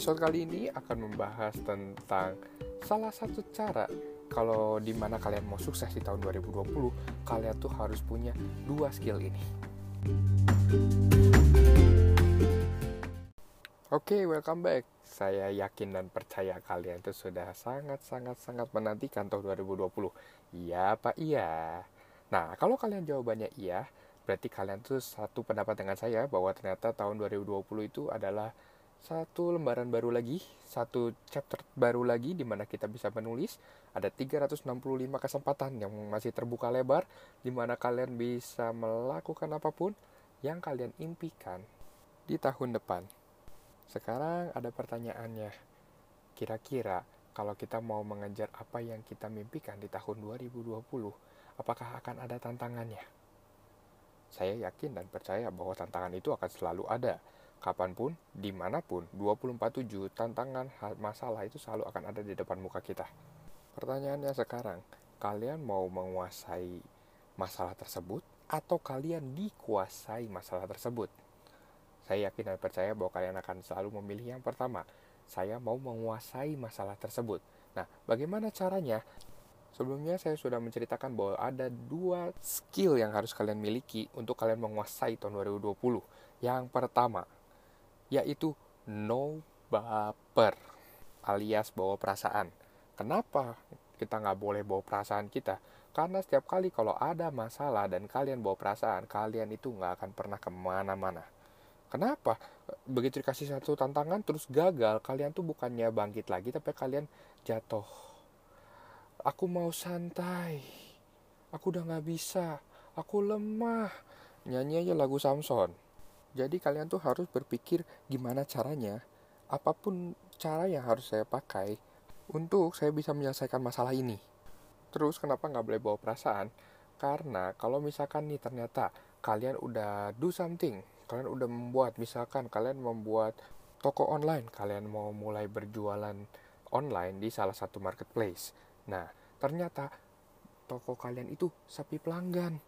Episode kali ini akan membahas tentang salah satu cara kalau di mana kalian mau sukses di tahun 2020, kalian tuh harus punya dua skill ini. Oke, okay, welcome back. Saya yakin dan percaya kalian itu sudah sangat-sangat-sangat menantikan tahun 2020. Iya, Pak, iya. Nah, kalau kalian jawabannya iya, berarti kalian tuh satu pendapat dengan saya bahwa ternyata tahun 2020 itu adalah satu lembaran baru lagi, satu chapter baru lagi di mana kita bisa menulis. Ada 365 kesempatan yang masih terbuka lebar di mana kalian bisa melakukan apa pun yang kalian impikan di tahun depan. Sekarang ada pertanyaannya. Kira-kira kalau kita mau mengejar apa yang kita mimpikan di tahun 2020, apakah akan ada tantangannya? Saya yakin dan percaya bahwa tantangan itu akan selalu ada kapan pun, di mana pun, 24-7, tantangan, masalah itu selalu akan ada di depan muka kita. Pertanyaannya sekarang, kalian mau menguasai masalah tersebut atau kalian dikuasai masalah tersebut? Saya yakin dan percaya bahwa kalian akan selalu memilih yang pertama. Saya mau menguasai masalah tersebut. Nah, bagaimana caranya? Sebelumnya saya sudah menceritakan bahwa ada dua skill yang harus kalian miliki untuk kalian menguasai tahun 2020. Yang pertama, yaitu no baper alias bawa perasaan. Kenapa kita nggak boleh bawa perasaan kita? Karena setiap kali kalau ada masalah dan kalian bawa perasaan, kalian itu nggak akan pernah ke mana-mana. Kenapa? Begitu dikasih satu tantangan terus gagal, kalian tuh bukannya bangkit lagi, tapi kalian jatuh. Aku mau santai. Aku udah nggak bisa. Aku lemah. Nyanyi aja lagu Samson. Jadi kalian tuh harus berpikir gimana caranya, apa pun cara yang harus saya pakai untuk saya bisa menyelesaikan masalah ini. Terus kenapa nggak boleh bawa perasaan? Karena kalau misalkan nih ternyata kalian udah do something, kalian udah membuat, misalkan kalian membuat toko online, kalian mau mulai berjualan online di salah satu marketplace. Nah, ternyata toko kalian itu sepi pelanggan.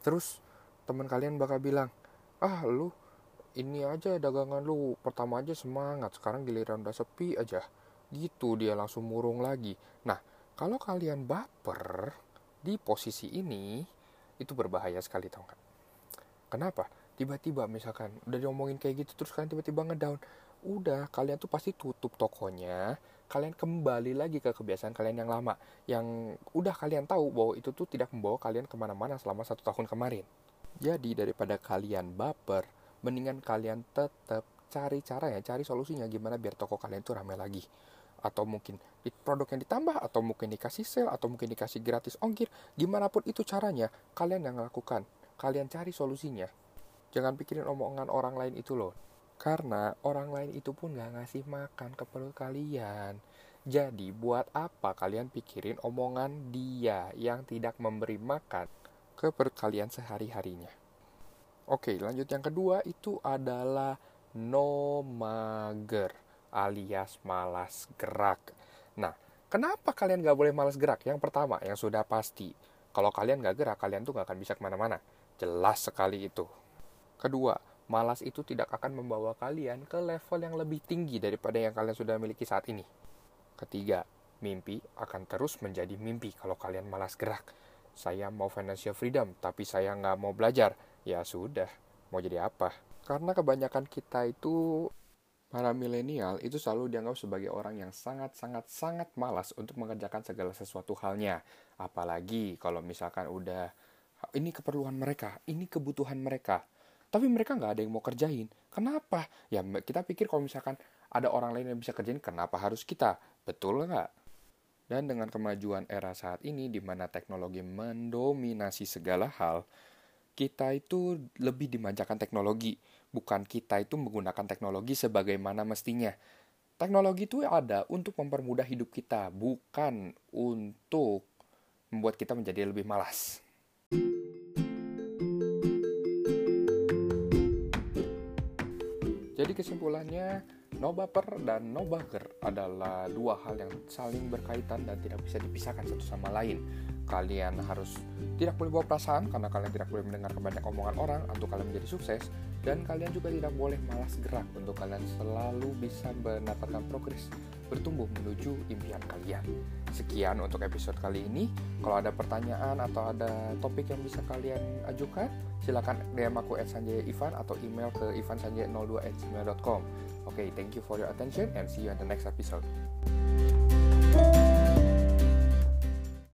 Terus teman kalian bakal bilang, ah lu ini aja dagangan lu. Pertama aja semangat sekarang giliran udah sepi aja. Gitu dia langsung murung lagi. Nah kalau kalian baper di posisi ini itu berbahaya sekali tau gak kenapa? Tiba-tiba misalkan udah diomongin kayak gitu terus kalian tiba-tiba ngedown. Udah kalian tuh pasti tutup tokonya. Kalian kembali lagi ke kebiasaan kalian yang lama. Yang udah kalian tahu bahwa itu tuh tidak membawa kalian ke mana-mana selama satu tahun kemarin jadi daripada kalian baper, mendingan kalian tetap cari cara ya, cari solusinya gimana biar toko kalian itu ramai lagi. Atau mungkin produk yang ditambah, atau mungkin dikasih sale, atau mungkin dikasih gratis ongkir. Gimana pun itu caranya, kalian yang lakukan. Kalian cari solusinya. Jangan pikirin omongan orang lain itu loh. Karena orang lain itu pun gak ngasih makan ke perut kalian. Jadi buat apa kalian pikirin omongan dia yang tidak memberi makan ke perkalian sehari-harinya. Oke, lanjut yang kedua itu adalah no mager alias malas gerak. Nah, kenapa kalian gak boleh malas gerak? Yang pertama, yang sudah pasti, kalau kalian gak gerak, kalian tuh gak akan bisa ke mana-mana. Jelas sekali itu. Kedua, malas itu tidak akan membawa kalian ke level yang lebih tinggi daripada yang kalian sudah miliki saat ini. Ketiga, mimpi akan terus menjadi mimpi kalau kalian malas gerak saya mau financial freedom, tapi saya nggak mau belajar, ya sudah, mau jadi apa? Karena kebanyakan kita itu para milenial itu selalu dianggap sebagai orang yang sangat-sangat-sangat malas untuk mengerjakan segala sesuatu halnya. Apalagi kalau misalkan udah ini keperluan mereka, ini kebutuhan mereka. Tapi mereka nggak ada yang mau kerjain. Kenapa? Ya kita pikir kalau misalkan ada orang lain yang bisa kerjain, kenapa harus kita? Betul nggak? Dan dengan kemajuan era saat ini di mana teknologi mendominasi segala hal, kita itu lebih dimanjakan teknologi, bukan kita itu menggunakan teknologi sebagaimana mestinya. Teknologi itu ada untuk mempermudah hidup kita, bukan untuk membuat kita menjadi lebih malas. Jadi kesimpulannya, No baper dan no bagger adalah dua hal yang saling berkaitan dan tidak bisa dipisahkan satu sama lain. kalian harus tidak boleh bawa perasaan karena kalian tidak boleh mendengar banyak omongan orang untuk kalian menjadi sukses dan kalian juga tidak boleh malas gerak untuk kalian selalu bisa mendapatkan progres bertumbuh menuju impian kalian. Sekian untuk episode kali ini. Kalau ada pertanyaan atau ada topik yang bisa kalian ajukan, silakan DM aku at Sanjaya Ivan atau email ke ivansanjaya02@gmail.com. Oke, okay, thank you for your attention and see you in the next episode.